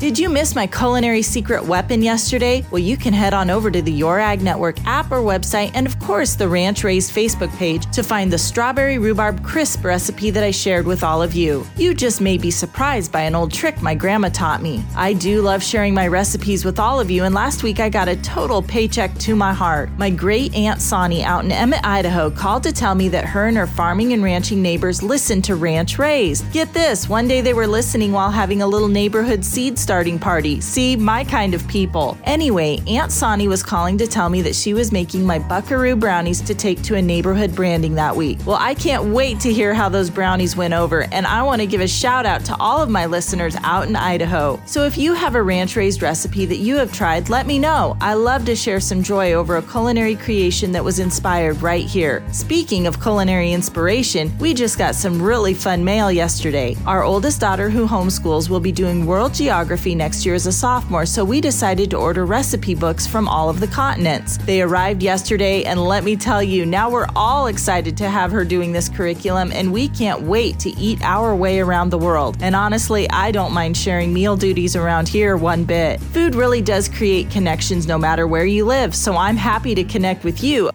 Did you miss my culinary secret weapon yesterday? Well, you can head on over to the Your Ag Network app or website, and of course, the Ranch Raised Facebook page to find the strawberry rhubarb crisp recipe that I shared with all of you. You just may be surprised by an old trick my grandma taught me. I do love sharing my recipes with all of you, and last week I got a total paycheck to my heart. My great aunt Sonny out in Emmett, Idaho called to tell me that her and her farming and ranching neighbors listen to Ranch Raised. Get this, one day they were listening while having a little neighborhood seed starting party. See, my kind of people. Anyway, Aunt Sonny was calling to tell me that she was making my buckaroo brownies to take to a neighborhood branding that week. Well, I can't wait to hear how those brownies went over, and I want to give a shout out to all of my listeners out in Idaho. So if you have a ranch raised recipe that you have tried, let me know. I love to share some joy over a culinary creation that was inspired right here. Speaking of culinary inspiration, we just got some really fun mail yesterday. Our oldest daughter, who homeschools, will be doing world geography next year as a sophomore, so we decided to order recipe books from all of the continents. They arrived yesterday, and let me tell you, now we're all excited to have her doing this curriculum, and we can't wait to eat our way around the world. And honestly, I don't mind sharing meal duties around here one bit. Food really does create connections no matter where you live, so I'm happy to connect with you.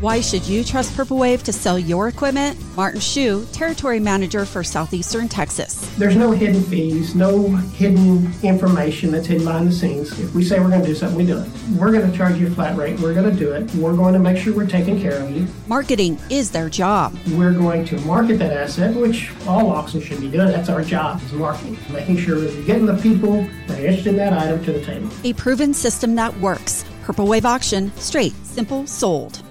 Why should you trust Purple Wave to sell your equipment? Martin Shu, Territory Manager for Southeastern Texas. There's no hidden fees, no hidden information that's hidden behind the scenes. If we say we're going to do something, we do it. We're going to charge you a flat rate. We're going to do it. We're going to make sure we're taking care of you. Marketing is their job. We're going to market that asset, which all auctions should be doing. That's our job, is marketing. Making sure you're getting the people that are interested in that item to the table. A proven system that works. Purple Wave Auction, straight, simple, sold.